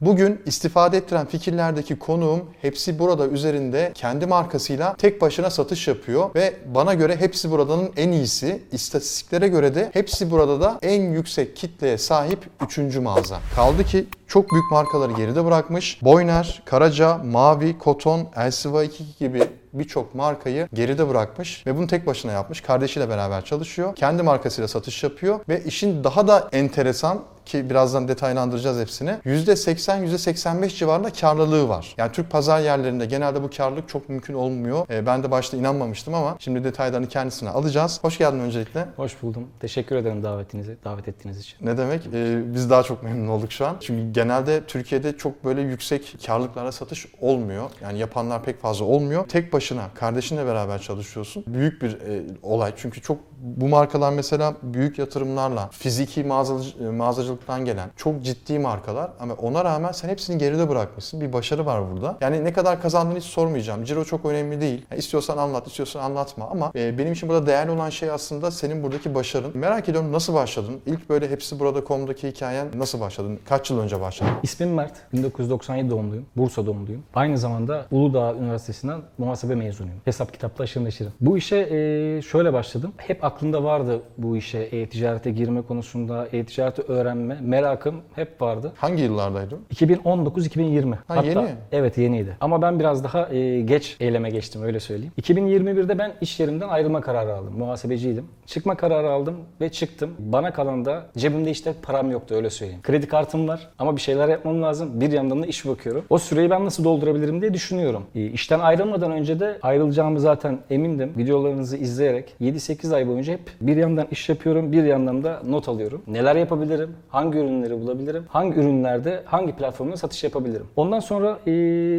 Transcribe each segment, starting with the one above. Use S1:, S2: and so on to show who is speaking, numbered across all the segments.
S1: Bugün istifade ettiren fikirlerdeki konuğum hepsi burada üzerinde kendi markasıyla tek başına satış yapıyor ve bana göre hepsi buradanın en iyisi. İstatistiklere göre de hepsi burada da en yüksek kitleye sahip 3. mağaza. Kaldı ki çok büyük markaları geride bırakmış. Boyner, Karaca, Mavi, Koton, Elsiva 22 gibi birçok markayı geride bırakmış ve bunu tek başına yapmış. Kardeşiyle beraber çalışıyor. Kendi markasıyla satış yapıyor ve işin daha da enteresan ki birazdan detaylandıracağız hepsini. %80, %85 civarında karlılığı var. Yani Türk pazar yerlerinde genelde bu karlılık çok mümkün olmuyor. Ee, ben de başta inanmamıştım ama şimdi detaylarını kendisine alacağız. Hoş geldin öncelikle.
S2: Hoş buldum. Teşekkür ederim davetinizi, davet ettiğiniz için.
S1: Ne demek? Ee, biz daha çok memnun olduk şu an. Çünkü genelde Türkiye'de çok böyle yüksek karlılıklara satış olmuyor. Yani yapanlar pek fazla olmuyor. Tek başına kardeşinle beraber çalışıyorsun. Büyük bir e, olay. Çünkü çok bu markalar mesela büyük yatırımlarla, fiziki mağazacı, mağazacılıktan gelen çok ciddi markalar ama ona rağmen sen hepsini geride bırakmışsın. Bir başarı var burada. Yani ne kadar kazandığını hiç sormayacağım. Ciro çok önemli değil. Yani istiyorsan anlat, istiyorsan anlatma ama e, benim için burada değerli olan şey aslında senin buradaki başarın. Merak ediyorum nasıl başladın? İlk böyle hepsi burada komdaki hikayen nasıl başladın? Kaç yıl önce başladın?
S2: İsmim Mert. 1997 doğumluyum. Bursa doğumluyum. Aynı zamanda Uludağ Üniversitesi'nden muhasebe mezunuyum. Hesap kitapla aşırı neşirim. Bu işe e, şöyle başladım. Hep aklımda vardı bu işe e-ticarete girme konusunda, e-ticareti öğrenme merakım hep vardı.
S1: Hangi yıllardaydı?
S2: 2019-2020.
S1: Ha, yeni.
S2: Evet yeniydi. Ama ben biraz daha e, geç eyleme geçtim öyle söyleyeyim. 2021'de ben iş yerimden ayrılma kararı aldım. Muhasebeciydim. Çıkma kararı aldım ve çıktım. Bana kalan da cebimde işte param yoktu öyle söyleyeyim. Kredi kartım var ama bir şeyler yapmam lazım. Bir yandan da iş bakıyorum. O süreyi ben nasıl doldurabilirim diye düşünüyorum. E, işten ayrılmadan önce de ayrılacağımı zaten emindim. Videolarınızı izleyerek 7-8 ay boyunca hep bir yandan iş yapıyorum, bir yandan da not alıyorum. Neler yapabilirim? Hangi ürünleri bulabilirim? Hangi ürünlerde hangi platformda satış yapabilirim? Ondan sonra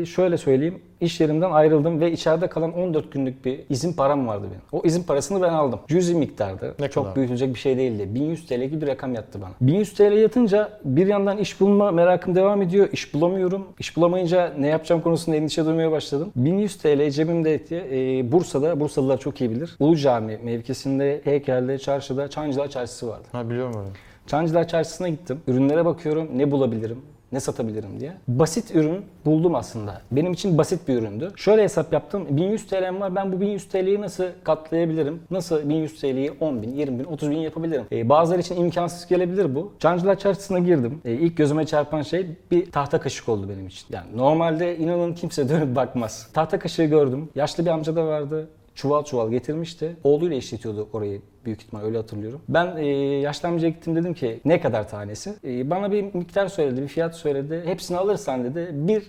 S2: şöyle söyleyeyim. İş yerimden ayrıldım ve içeride kalan 14 günlük bir izin param vardı benim. O izin parasını ben aldım. Cüzi miktarda.
S1: Ne
S2: çok
S1: kadar?
S2: büyütülecek bir şey değildi. 1100 TL gibi bir rakam yattı bana. 1100 TL yatınca bir yandan iş bulma merakım devam ediyor. İş bulamıyorum. İş bulamayınca ne yapacağım konusunda endişe duymaya başladım. 1100 TL cebimdeydi. E, Bursa'da, Bursalılar çok iyi bilir. Ulu Cami mevkisinde, heykelde, çarşıda Çancılar Çarşısı vardı.
S1: Ha biliyorum öyle.
S2: Çancılar Çarşısı'na gittim. Ürünlere bakıyorum ne bulabilirim, ne satabilirim diye. Basit ürün buldum aslında. Benim için basit bir üründü. Şöyle hesap yaptım. 1100 TL'm var. Ben bu 1100 TL'yi nasıl katlayabilirim? Nasıl 1100 TL'yi 10 bin, 20 bin, 30 bin yapabilirim? Ee, bazıları için imkansız gelebilir bu. Çancılar Çarşısı'na girdim. Ee, ilk gözüme çarpan şey bir tahta kaşık oldu benim için. Yani normalde inanın kimse dönüp bakmaz. Tahta kaşığı gördüm. Yaşlı bir amca da vardı çuval çuval getirmişti. Oğluyla işletiyordu orayı büyük ihtimal öyle hatırlıyorum. Ben e, yaşlı amcaya gittim dedim ki ne kadar tanesi? E, bana bir miktar söyledi, bir fiyat söyledi. Hepsini alırsan dedi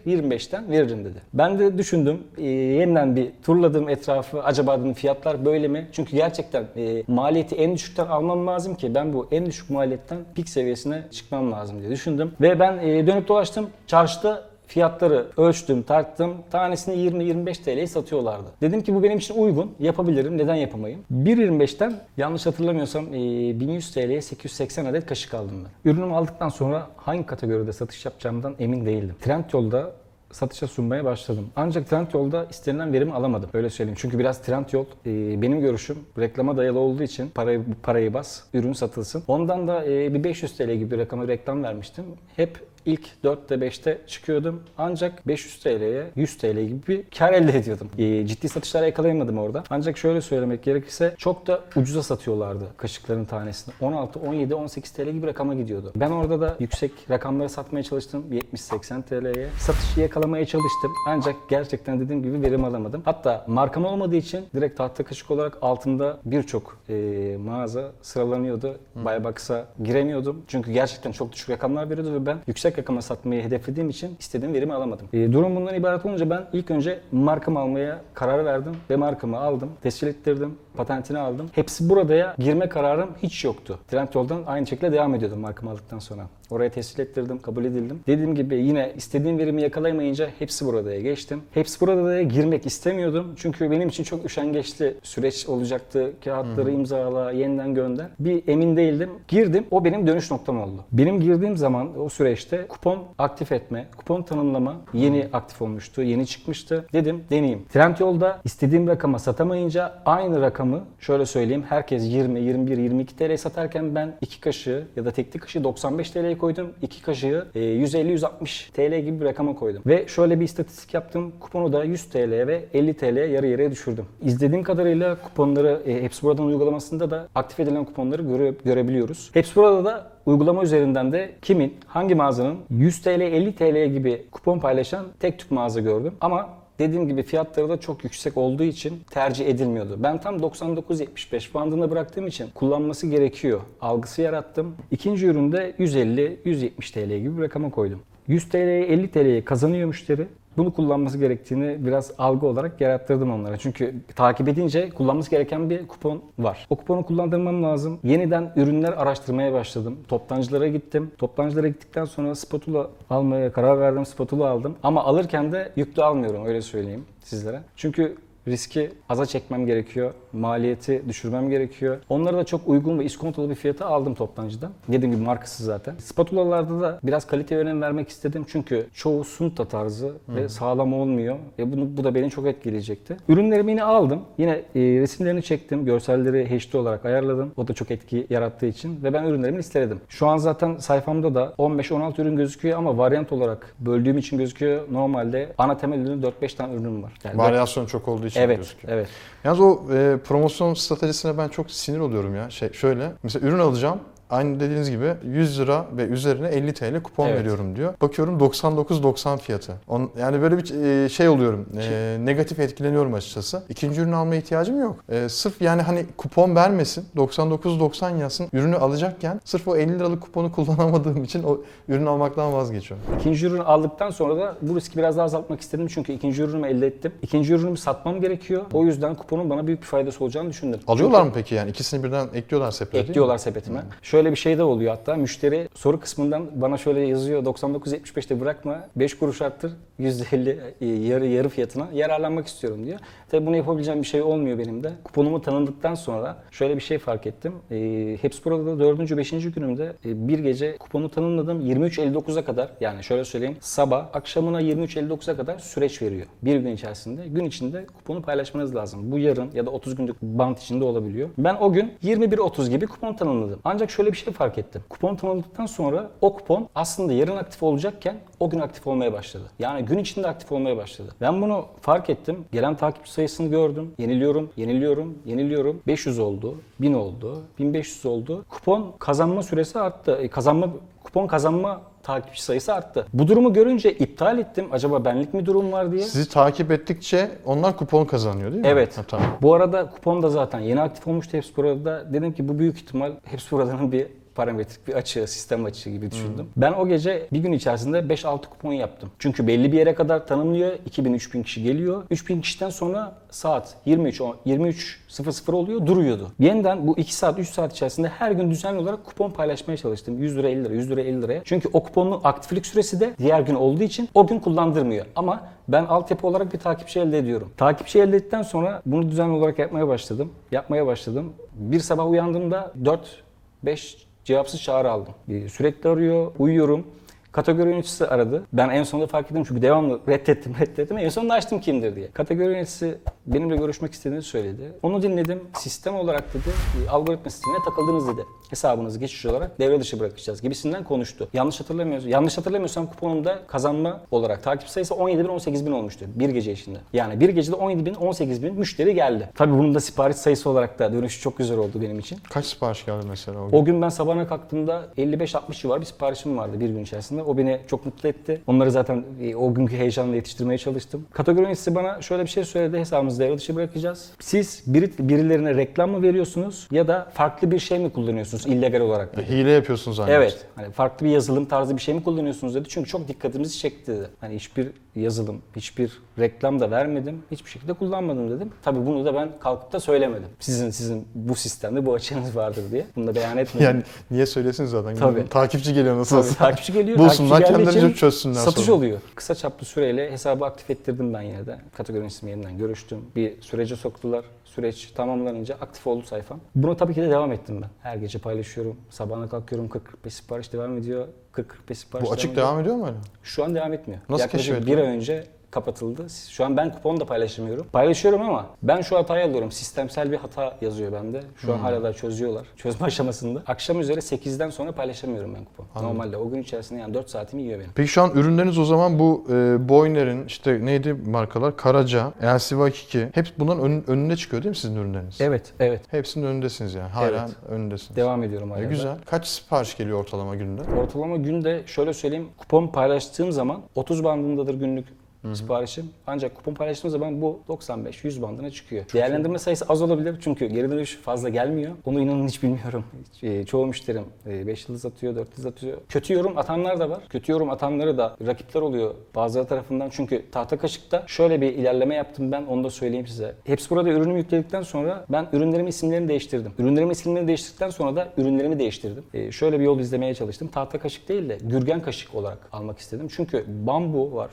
S2: 1.25'ten veririm dedi. Ben de düşündüm. E, yeniden bir turladım etrafı. Acaba dedim fiyatlar böyle mi? Çünkü gerçekten e, maliyeti en düşükten almam lazım ki ben bu en düşük maliyetten pik seviyesine çıkmam lazım diye düşündüm. Ve ben e, dönüp dolaştım. Çarşıda Fiyatları ölçtüm, tarttım. Tanesini 20-25 TL'ye satıyorlardı. Dedim ki bu benim için uygun. Yapabilirim. Neden yapamayayım? 1.25'ten yanlış hatırlamıyorsam e, 1100 TL'ye 880 adet kaşık aldım ben. Ürünümü aldıktan sonra hangi kategoride satış yapacağımdan emin değildim. Trendyol'da satışa sunmaya başladım. Ancak Trendyol'da istenilen verimi alamadım. Öyle söyleyeyim. Çünkü biraz Trendyol e, benim görüşüm reklama dayalı olduğu için parayı parayı bas, ürün satılsın. Ondan da e, bir 500 TL gibi bir rakama reklam vermiştim. Hep ilk 4'te 5'te çıkıyordum. Ancak 500 TL'ye 100 TL gibi bir kar elde ediyordum. E, ciddi satışlar yakalayamadım orada. Ancak şöyle söylemek gerekirse çok da ucuza satıyorlardı kaşıkların tanesini. 16, 17, 18 TL gibi rakama gidiyordu. Ben orada da yüksek rakamları satmaya çalıştım. 70-80 TL'ye. Satışı yakalamaya çalıştım. Ancak gerçekten dediğim gibi verim alamadım. Hatta markam olmadığı için direkt tahta kaşık olarak altında birçok e, mağaza sıralanıyordu. Buybox'a giremiyordum. Çünkü gerçekten çok düşük rakamlar veriyordu ve ben yüksek rakama satmayı hedeflediğim için istediğim verimi alamadım. E, durum bundan ibaret olunca ben ilk önce markamı almaya karar verdim ve markamı aldım, tescil ettirdim, patentini aldım. Hepsi buradaya girme kararım hiç yoktu. Trendyol'dan aynı şekilde devam ediyordum markamı aldıktan sonra. Oraya tescil ettirdim, kabul edildim. Dediğim gibi yine istediğim verimi yakalayamayınca hepsi buradaya geçtim. Hepsi buradaya girmek istemiyordum. Çünkü benim için çok üşengeçli süreç olacaktı. Kağıtları imzala, yeniden gönder. Bir emin değildim. Girdim. O benim dönüş noktam oldu. Benim girdiğim zaman o süreçte kupon aktif etme, kupon tanımlama yeni aktif olmuştu. Yeni çıkmıştı. Dedim deneyeyim. Trendyol'da istediğim rakama satamayınca aynı rakamı şöyle söyleyeyim. Herkes 20, 21, 22 TL satarken ben iki kaşığı ya da tekli kaşığı 95 TL'ye koydum. 2 kaşığı e, 150-160 TL gibi bir rakama koydum. Ve şöyle bir istatistik yaptım. Kuponu da 100 TL ve 50 TL yarı yarıya düşürdüm. İzlediğim kadarıyla kuponları e, Hepsi Buradan uygulamasında da aktif edilen kuponları göre, görebiliyoruz. Hepsi Burada da uygulama üzerinden de kimin, hangi mağazanın 100 TL, 50 TL gibi kupon paylaşan tek tük mağaza gördüm. Ama Dediğim gibi fiyatları da çok yüksek olduğu için tercih edilmiyordu. Ben tam 99.75 bandında bıraktığım için kullanması gerekiyor. Algısı yarattım. İkinci üründe 150-170 TL gibi bir rakama koydum. 100 TL'ye 50 TL'ye kazanıyor müşteri bunu kullanması gerektiğini biraz algı olarak yarattırdım onlara. Çünkü takip edince kullanması gereken bir kupon var. O kuponu kullandırmam lazım. Yeniden ürünler araştırmaya başladım. Toptancılara gittim. Toptancılara gittikten sonra spatula almaya karar verdim. Spatula aldım. Ama alırken de yüklü almıyorum öyle söyleyeyim sizlere. Çünkü riski aza çekmem gerekiyor. Maliyeti düşürmem gerekiyor. Onları da çok uygun ve iskontolu bir fiyata aldım toptancıdan. Dediğim gibi markası zaten. Spatulalarda da biraz kalite önem vermek istedim. Çünkü çoğu sunta tarzı hmm. ve sağlam olmuyor. Ve bunu, bu da beni çok etkileyecekti. Ürünlerimi yine aldım. Yine e, resimlerini çektim. Görselleri HD olarak ayarladım. O da çok etki yarattığı için. Ve ben ürünlerimi listeledim. Şu an zaten sayfamda da 15-16 ürün gözüküyor ama varyant olarak böldüğüm için gözüküyor. Normalde ana temel ürün 4-5 tane ürünüm var.
S1: Yani Varyasyon çok olduğu için
S2: evet,
S1: gözüküyor.
S2: Evet.
S1: Yalnız o e, promosyon stratejisine ben çok sinir oluyorum ya. Şey şöyle mesela ürün alacağım Aynı dediğiniz gibi 100 lira ve üzerine 50 TL kupon evet. veriyorum diyor. Bakıyorum 99.90 fiyatı. On, yani böyle bir e, şey oluyorum. E, negatif etkileniyorum açıkçası. İkinci ürünü almaya ihtiyacım yok. E, sırf yani hani kupon vermesin 99.90 yazsın ürünü alacakken sırf o 50 liralık kuponu kullanamadığım için o ürünü almaktan vazgeçiyorum.
S2: İkinci ürünü aldıktan sonra da bu riski biraz daha azaltmak istedim çünkü ikinci ürünümü elde ettim. İkinci ürünümü satmam gerekiyor. O yüzden kuponun bana büyük bir faydası olacağını düşündüm.
S1: Alıyorlar
S2: çünkü
S1: mı peki yani ikisini birden ekliyorlar sepete
S2: Ekliyorlar sepetime. Şöyle Şöyle bir şey de oluyor hatta müşteri soru kısmından bana şöyle yazıyor 99.75'te bırakma 5 kuruş arttır %50 e, yarı yarı fiyatına yararlanmak istiyorum diyor. Tabii bunu yapabileceğim bir şey olmuyor benim de. Kuponumu tanıdıktan sonra şöyle bir şey fark ettim. E, Hepsi burada 4. 5. günümde e, bir gece kuponu tanımladım. 23.59'a kadar yani şöyle söyleyeyim sabah akşamına 23.59'a kadar süreç veriyor. Bir gün içerisinde. Gün içinde kuponu paylaşmanız lazım. Bu yarın ya da 30 günlük bant içinde olabiliyor. Ben o gün 21.30 gibi kupon tanımladım. Ancak şöyle bir şey fark ettim. Kupon tanımladıktan sonra o kupon aslında yarın aktif olacakken o gün aktif olmaya başladı. Yani gün içinde aktif olmaya başladı. Ben bunu fark ettim. Gelen takipçi sayısını gördüm. Yeniliyorum, yeniliyorum, yeniliyorum. 500 oldu, 1000 oldu, 1500 oldu. Kupon kazanma süresi arttı. E, kazanma kupon kazanma takipçi sayısı arttı. Bu durumu görünce iptal ettim. Acaba benlik mi durum var diye.
S1: Sizi takip ettikçe onlar kupon kazanıyor değil mi?
S2: Evet. Ha, tamam. Bu arada kupon da zaten yeni aktif olmuştu hepsi burada. Dedim ki bu büyük ihtimal hepsi buradanın bir parametrik bir açı, sistem açığı gibi düşündüm. Hmm. Ben o gece bir gün içerisinde 5-6 kupon yaptım. Çünkü belli bir yere kadar tanımlıyor. 2000-3000 kişi geliyor. 3000 kişiden sonra saat 23 23.00 oluyor duruyordu. Yeniden bu 2 saat 3 saat içerisinde her gün düzenli olarak kupon paylaşmaya çalıştım. 100 lira 50 lira 100 lira 50 liraya. Çünkü o kuponun aktiflik süresi de diğer gün olduğu için o gün kullandırmıyor. Ama ben altyapı olarak bir takipçi elde ediyorum. Takipçi elde ettikten sonra bunu düzenli olarak yapmaya başladım. Yapmaya başladım. Bir sabah uyandığımda 4 5 cevapsız çağrı aldım. Sürekli arıyor, uyuyorum. Kategori yöneticisi aradı. Ben en sonunda fark ettim çünkü devamlı reddettim reddettim. En sonunda açtım kimdir diye. Kategori yöneticisi benimle görüşmek istediğini söyledi. Onu dinledim. Sistem olarak dedi algoritma sistemine takıldınız dedi. Hesabınızı geçici olarak devre dışı bırakacağız gibisinden konuştu. Yanlış hatırlamıyorsam, yanlış hatırlamıyorsam kuponumda kazanma olarak takip sayısı 17 bin 18 bin olmuştu bir gece içinde. Yani bir gecede 17 bin 18 bin müşteri geldi. Tabii bunun da sipariş sayısı olarak da dönüşü çok güzel oldu benim için.
S1: Kaç sipariş geldi mesela o gün?
S2: O gün ben sabahına kalktığımda 55-60 civarı bir siparişim vardı bir gün içerisinde. O beni çok mutlu etti. Onları zaten e, o günkü heyecanla yetiştirmeye çalıştım. Kategori yöneticisi bana şöyle bir şey söyledi. Hesabımızı devre dışı bırakacağız. Siz biri, birilerine reklam mı veriyorsunuz ya da farklı bir şey mi kullanıyorsunuz illegal olarak?
S1: Dedi. Hile yapıyorsunuz zannediyorsun.
S2: Evet. Hani farklı bir yazılım tarzı bir şey mi kullanıyorsunuz dedi. Çünkü çok dikkatimizi çekti dedi. Hani hiçbir yazılım, hiçbir reklam da vermedim. Hiçbir şekilde kullanmadım dedim. Tabii bunu da ben kalkıp da söylemedim. Sizin sizin bu sistemde bu açığınız vardır diye. Bunu da beyan etmedim.
S1: Yani niye söylesin zaten?
S2: Tabii.
S1: Takipçi geliyor nasıl olsa.
S2: Takipçi geliyor.
S1: Bulsunlar kendileri çözsünler
S2: Satış
S1: sonra.
S2: oluyor. Kısa çaplı süreyle hesabı aktif ettirdim ben yine de. Kategori ismi yeniden görüştüm. Bir sürece soktular. Süreç tamamlanınca aktif oldu sayfam. Buna tabii ki de devam ettim ben. Her gece paylaşıyorum. Sabahına kalkıyorum 40-45 sipariş devam ediyor. 40-45 sipariş
S1: Bu açık devam ediyor mu öyle?
S2: Şu an devam etmiyor.
S1: Nasıl
S2: Yaklaşık
S1: keşfettin?
S2: bir ay önce kapatıldı. Şu an ben kupon da paylaşamıyorum. Paylaşıyorum ama ben şu hatayı alıyorum. Sistemsel bir hata yazıyor bende. Şu an hala da çözüyorlar. Çözme aşamasında. Akşam üzere 8'den sonra paylaşamıyorum ben kupon. Normalde o gün içerisinde yani 4 saatimi yiyor benim.
S1: Peki şu an ürünleriniz o zaman bu e, Boyner'in işte neydi markalar? Karaca, LCV 2 hep bunların ön- önüne çıkıyor değil mi sizin ürünleriniz?
S2: Evet, evet.
S1: Hepsinin önündesiniz yani. Hala
S2: Evet.
S1: önündesiniz.
S2: Devam ediyorum
S1: E,
S2: hala. da.
S1: güzel. Kaç sipariş geliyor ortalama günde?
S2: Ortalama günde şöyle söyleyeyim kupon paylaştığım zaman 30 bandındadır günlük siparişim. Ancak kupon paylaştığım zaman bu 95-100 bandına çıkıyor. Değerlendirme sayısı az olabilir çünkü geri dönüş fazla gelmiyor. Onu inanın hiç bilmiyorum. Hiç, e, çoğu müşterim 5 yıldız atıyor, 4 yıldız atıyor. Kötü yorum atanlar da var. Kötü yorum atanları da rakipler oluyor bazıları tarafından. Çünkü tahta kaşıkta şöyle bir ilerleme yaptım ben onu da söyleyeyim size. Hepsi burada ürünümü yükledikten sonra ben ürünlerimin isimlerini değiştirdim. Ürünlerimin isimlerini değiştirdikten sonra da ürünlerimi değiştirdim. E, şöyle bir yol izlemeye çalıştım. Tahta kaşık değil de gürgen kaşık olarak almak istedim. Çünkü bambu var,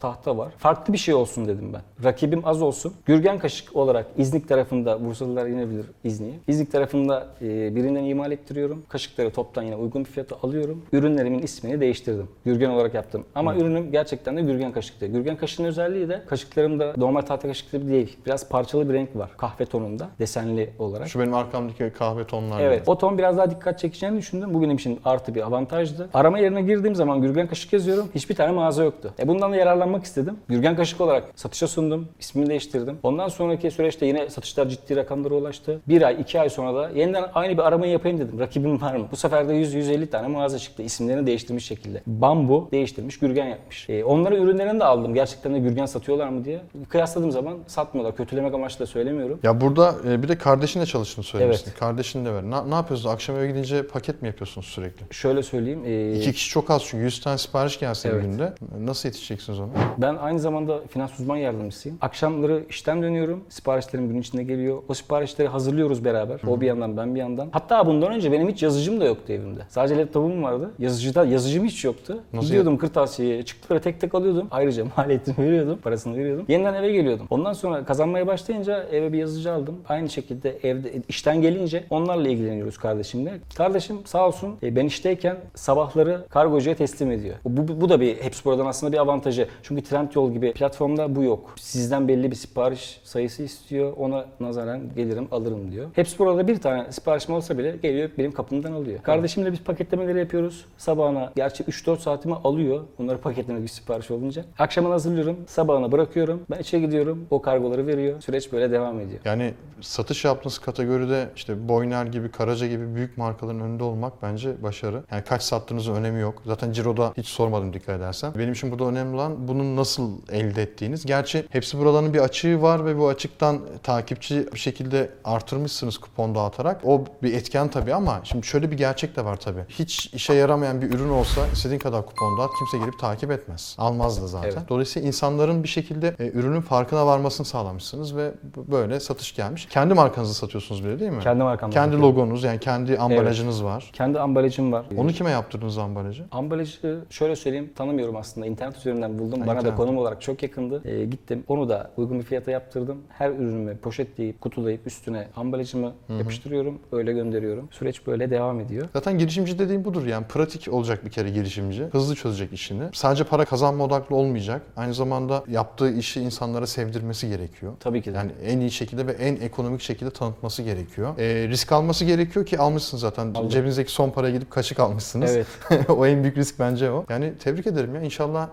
S2: tahta, var. Farklı bir şey olsun dedim ben. Rakibim az olsun. Gürgen kaşık olarak İznik tarafında, Bursalılar yine bilir İznik'i. İznik tarafında e, birinden imal ettiriyorum. Kaşıkları toptan yine uygun bir fiyata alıyorum. Ürünlerimin ismini değiştirdim. Gürgen olarak yaptım. Ama ürünüm gerçekten de gürgen kaşıktı. Gürgen kaşığın özelliği de kaşıklarımda normal tahta kaşık gibi değil. Biraz parçalı bir renk var. Kahve tonunda. Desenli olarak.
S1: Şu benim arkamdaki kahve tonlar.
S2: Evet. O ton biraz daha dikkat çekeceğini düşündüm. Bu benim için artı bir avantajdı. Arama yerine girdiğim zaman Gürgen Kaşık yazıyorum. Hiçbir tane mağaza yoktu. E bundan da yararlanmak istedim. Gürgen Kaşık olarak satışa sundum. İsmini değiştirdim. Ondan sonraki süreçte yine satışlar ciddi rakamlara ulaştı. Bir ay, iki ay sonra da yeniden aynı bir aramayı yapayım dedim. Rakibim var mı? Bu sefer de 100-150 tane mağaza çıktı. İsimlerini değiştirmiş şekilde. Bambu değiştirmiş, Gürgen yapmış. E, onların ürünlerini de aldım. Gerçekten de Gürgen satıyorlar mı diye. Kıyasladığım zaman satmıyorlar. Kötülemek amaçlı da söylemiyorum.
S1: Ya burada e, bir de kardeşinle çalıştığını söylemiştin.
S2: Evet.
S1: Kardeşin de ver. Ne, ne yapıyorsunuz? Akşam eve gidince paket mi yapıyorsunuz sürekli?
S2: Şöyle söyleyeyim. e,
S1: İki kişi çok az çünkü 100 tane sipariş gelse bir
S2: Evet.
S1: günde. Nasıl yetişeceksiniz ona?
S2: Ben aynı zamanda finans uzman yardımcısıyım. Akşamları işten dönüyorum. Siparişlerim gün içinde geliyor. O siparişleri hazırlıyoruz beraber. O bir yandan ben bir yandan. Hatta bundan önce benim hiç yazıcım da yoktu evimde. Sadece laptopum vardı. Yazıcıda yazıcım hiç yoktu.
S1: Nasıl
S2: Gidiyordum kırtasiyeye, çıktıları tek tek alıyordum. Ayrıca maliyetini veriyordum, parasını veriyordum. Yeniden eve geliyordum. Ondan sonra kazanmaya başlayınca eve bir yazıcı aldım. Aynı şekilde evde işten gelince onlarla ilgileniyoruz kardeşimle. Kardeşim sağ olsun e, ben işteyken sabahları kargocuya teslim ediyor. Bu, bu, bu da bir hepsi buradan aslında bir avantajı. Çünkü Trendyol gibi platformda bu yok. Sizden belli bir sipariş sayısı istiyor. Ona nazaran gelirim alırım diyor. Hepsi burada bir tane siparişim olsa bile geliyor benim kapımdan alıyor. Kardeşimle biz paketlemeleri yapıyoruz. Sabahına gerçi 3-4 saatimi alıyor. Bunları paketlemek bir sipariş olunca. Akşamına hazırlıyorum. Sabahına bırakıyorum. Ben işe gidiyorum. O kargoları veriyor. Süreç böyle devam ediyor.
S1: Yani satış yaptığınız kategoride işte Boyner gibi, Karaca gibi büyük markaların önünde olmak bence başarı. Yani kaç sattığınızın önemi yok. Zaten Ciro'da hiç sormadım dikkat edersen. Benim için burada önemli olan bunun nasıl elde ettiğiniz. Gerçi hepsi buraların bir açığı var ve bu açıktan takipçi bir şekilde artırmışsınız kupon dağıtarak. O bir etken tabii ama şimdi şöyle bir gerçek de var tabii. Hiç işe yaramayan bir ürün olsa istediğin kadar kupon dağıt kimse gelip takip etmez. Almaz da zaten.
S2: Evet.
S1: Dolayısıyla insanların bir şekilde e, ürünün farkına varmasını sağlamışsınız ve böyle satış gelmiş. Kendi markanızı satıyorsunuz bile değil mi?
S2: Kendi markamda.
S1: Kendi
S2: satıyorum.
S1: logonuz yani kendi ambalajınız var.
S2: Kendi ambalajım var.
S1: Onu kime yaptırdınız ambalajı?
S2: Ambalajı şöyle söyleyeyim tanımıyorum aslında. İnternet üzerinden buldum.
S1: Ha,
S2: Bana da konum olarak çok yakındı. Ee, gittim. Onu da uygun bir fiyata yaptırdım. Her ürünümü poşetleyip, kutulayıp üstüne ambalajımı yapıştırıyorum. Öyle gönderiyorum. Süreç böyle devam ediyor.
S1: Zaten girişimci dediğim budur yani pratik olacak bir kere girişimci. Hızlı çözecek işini. Sadece para kazanma odaklı olmayacak. Aynı zamanda yaptığı işi insanlara sevdirmesi gerekiyor.
S2: Tabii ki de.
S1: Yani en iyi şekilde ve en ekonomik şekilde tanıtması gerekiyor. Ee, risk alması gerekiyor ki almışsınız zaten.
S2: Aldım.
S1: Cebinizdeki son paraya gidip kaşık almışsınız.
S2: Evet.
S1: o en büyük risk bence o. Yani tebrik ederim ya. İnşallah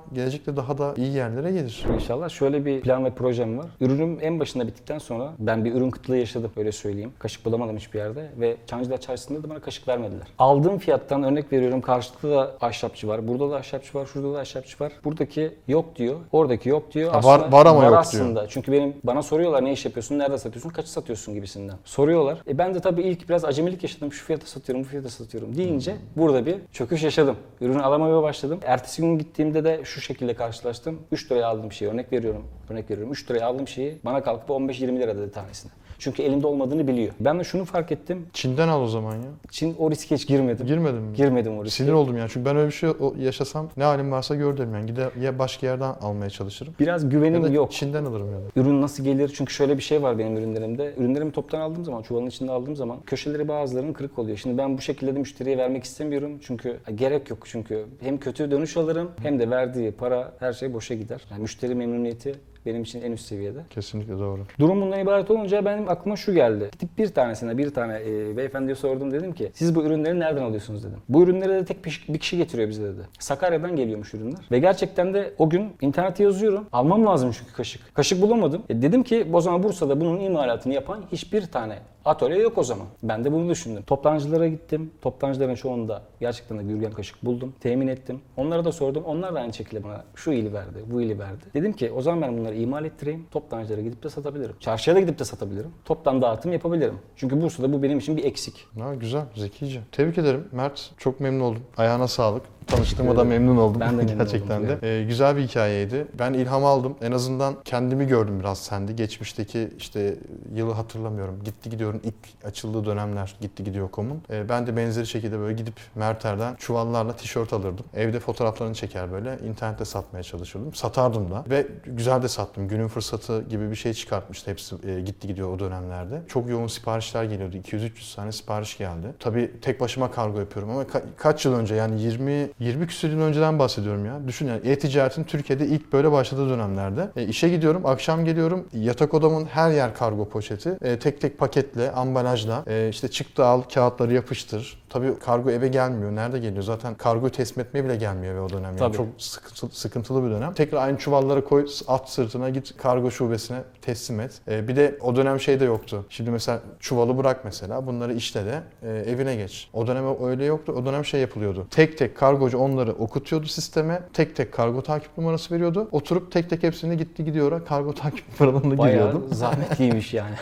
S1: gelecekte daha da iyi yerlere gelir.
S2: İnşallah şöyle bir plan ve projem var. Ürünüm en başında bittikten sonra ben bir ürün kıtlığı yaşadım öyle söyleyeyim. Kaşık bulamadım hiçbir yerde ve Çancılar Çarşısı'nda da bana kaşık vermediler. Aldığım fiyattan örnek veriyorum karşılıklı da ahşapçı var. Burada da ahşapçı var, şurada da ahşapçı var. Buradaki yok diyor, oradaki yok diyor.
S1: Ha, var- var ama yok diyor.
S2: aslında. Çünkü benim bana soruyorlar ne iş yapıyorsun, nerede satıyorsun, kaçı satıyorsun gibisinden. Soruyorlar. E ben de tabii ilk biraz acemilik yaşadım. Şu fiyata satıyorum, bu fiyata satıyorum deyince burada bir çöküş yaşadım. Ürünü alamaya başladım. Ertesi gün gittiğimde de şu şekilde karşılaştım. 3 liraya aldığım şeyi örnek veriyorum. Örnek veriyorum. 3 liraya aldığım şeyi bana kalkıp 15-20 lira dedi tanesine. Çünkü elimde olmadığını biliyor. Ben de şunu fark ettim.
S1: Çin'den al o zaman ya.
S2: Çin o riske hiç girmedim.
S1: Girmedin mi?
S2: Girmedim o riske.
S1: Sinir oldum yani. Çünkü ben öyle bir şey yaşasam ne halim varsa gör derim yani. Gider ya başka yerden almaya çalışırım.
S2: Biraz
S1: Ya
S2: güvenim
S1: da
S2: yok.
S1: Çin'den alırım ya da.
S2: Ürün nasıl gelir? Çünkü şöyle bir şey var benim ürünlerimde. Ürünlerimi toptan aldığım zaman, çuvalın içinde aldığım zaman köşeleri bazılarının kırık oluyor. Şimdi ben bu şekilde de müşteriye vermek istemiyorum. Çünkü gerek yok çünkü. Hem kötü dönüş alırım hem de verdiği para her şey boşa gider. Yani müşteri memnuniyeti benim için en üst seviyede.
S1: Kesinlikle doğru.
S2: Durum bundan ibaret olunca benim aklıma şu geldi. Gidip bir tanesine bir tane e, beyefendiye sordum dedim ki siz bu ürünleri nereden alıyorsunuz dedim. Bu ürünleri de tek bir, kişi getiriyor bize dedi. Sakarya'dan geliyormuş ürünler. Ve gerçekten de o gün internete yazıyorum. Almam lazım çünkü kaşık. Kaşık bulamadım. E, dedim ki o zaman Bursa'da bunun imalatını yapan hiçbir tane atölye yok o zaman. Ben de bunu düşündüm. Toptancılara gittim. Toptancıların çoğunda gerçekten de Gürgen kaşık buldum. Temin ettim. Onlara da sordum. Onlar da aynı şekilde bana şu ili verdi, bu ili verdi. Dedim ki o zaman ben bunları imal ettireyim. Toptancılara gidip de satabilirim. Çarşıya da gidip de satabilirim. Toptan dağıtım yapabilirim. Çünkü Bursa'da bu benim için bir eksik.
S1: Ha, güzel, zekice. Tebrik ederim Mert. Çok memnun oldum. Ayağına sağlık. Tanıştığıma da memnun oldum.
S2: Ben de memnun
S1: Gerçekten
S2: oldum,
S1: de. Ee, güzel bir hikayeydi. Ben ilham aldım. En azından kendimi gördüm biraz sende. Geçmişteki işte yılı hatırlamıyorum. Gitti gidiyorum ilk açıldığı dönemler gitti gidiyor komun. Ee, ben de benzeri şekilde böyle gidip Merter'den çuvallarla tişört alırdım. Evde fotoğraflarını çeker böyle internette satmaya çalışırdım. Satardım da ve güzel de sattım. Günün fırsatı gibi bir şey çıkartmıştı hepsi e, gitti gidiyor o dönemlerde. Çok yoğun siparişler geliyordu. 200-300 tane sipariş geldi. Tabii tek başıma kargo yapıyorum ama ka- kaç yıl önce yani 20 20 küsur yıl önceden bahsediyorum ya. Düşün yani e-ticaretin Türkiye'de ilk böyle başladığı dönemlerde. E, işe gidiyorum, akşam geliyorum. Yatak odamın her yer kargo poşeti. E, tek tek paketle, ambalajla. E, işte çıktı al, kağıtları yapıştır. Tabii kargo eve gelmiyor. Nerede geliyor? Zaten kargoyu teslim etmeye bile gelmiyor eve o dönem. Yani
S2: Tabii.
S1: çok sıkıntılı, sıkıntılı bir dönem. Tekrar aynı çuvallara koy, at sırtına git kargo şubesine teslim et. E, bir de o dönem şey de yoktu. Şimdi mesela çuvalı bırak mesela bunları işle de e, evine geç. O dönem öyle yoktu. O dönem şey yapılıyordu. Tek tek kargocu onları okutuyordu sisteme. Tek tek kargo takip numarası veriyordu. Oturup tek tek hepsini gitti gidiyor. Kargo takip numaralarını
S2: Bayağı
S1: giriyordum.
S2: zahmetliymiş yani.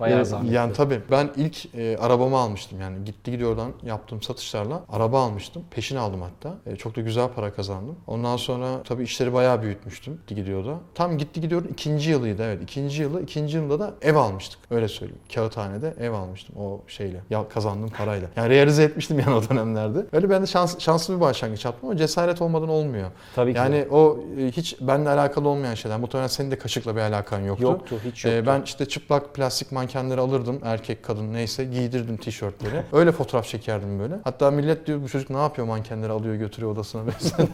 S2: Bayağı zahmetli.
S1: Yani tabii ben ilk e, arabamı almıştım yani gitti gidiyordan yaptığım satışlarla araba almıştım. Peşin aldım hatta. E, çok da güzel para kazandım. Ondan sonra tabii işleri bayağı büyütmüştüm gitti gidiyorda. Tam gitti gidiyordu ikinci yılıydı evet. ikinci yılı ikinci yılda da ev almıştık. Öyle söyleyeyim. Kağıthanede ev almıştım o şeyle. Ya kazandığım parayla. Yani realize etmiştim yani o dönemlerde. Öyle ben de şans, şanslı bir başlangıç yaptım ama cesaret olmadan olmuyor.
S2: Tabii ki.
S1: Yani o e, hiç benimle alakalı olmayan şeyler. Muhtemelen senin de kaşıkla bir alakan yoktu.
S2: yoktu, hiç yoktu.
S1: Ee, ben işte çıplak plastik mankenleri alırdım. Erkek, kadın neyse giydirdim tişörtleri. Öyle fotoğraf çekerdim böyle. Hatta millet diyor bu çocuk ne yapıyor mankenleri alıyor götürüyor odasına mesela.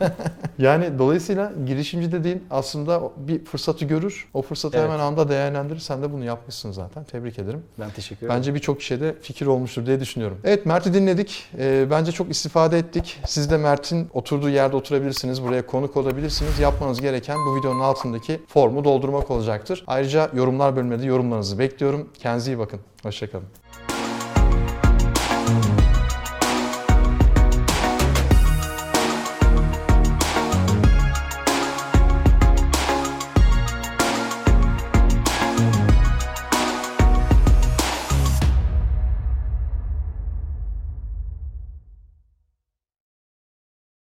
S1: yani dolayısıyla girişimci dediğin aslında bir fırsatı görür. O fırsatı
S2: Evet.
S1: hemen anda değerlendirir. Sen de bunu yapmışsın zaten. Tebrik ederim.
S2: ben teşekkür ederim.
S1: Bence birçok kişiye de fikir olmuştur diye düşünüyorum. Evet Mert'i dinledik. Ee, bence çok istifade ettik. Siz de Mert'in oturduğu yerde oturabilirsiniz. Buraya konuk olabilirsiniz. Yapmanız gereken bu videonun altındaki formu doldurmak olacaktır. Ayrıca yorumlar bölümünde de yorumlarınızı bekliyorum. Kendinize iyi bakın. Hoşçakalın.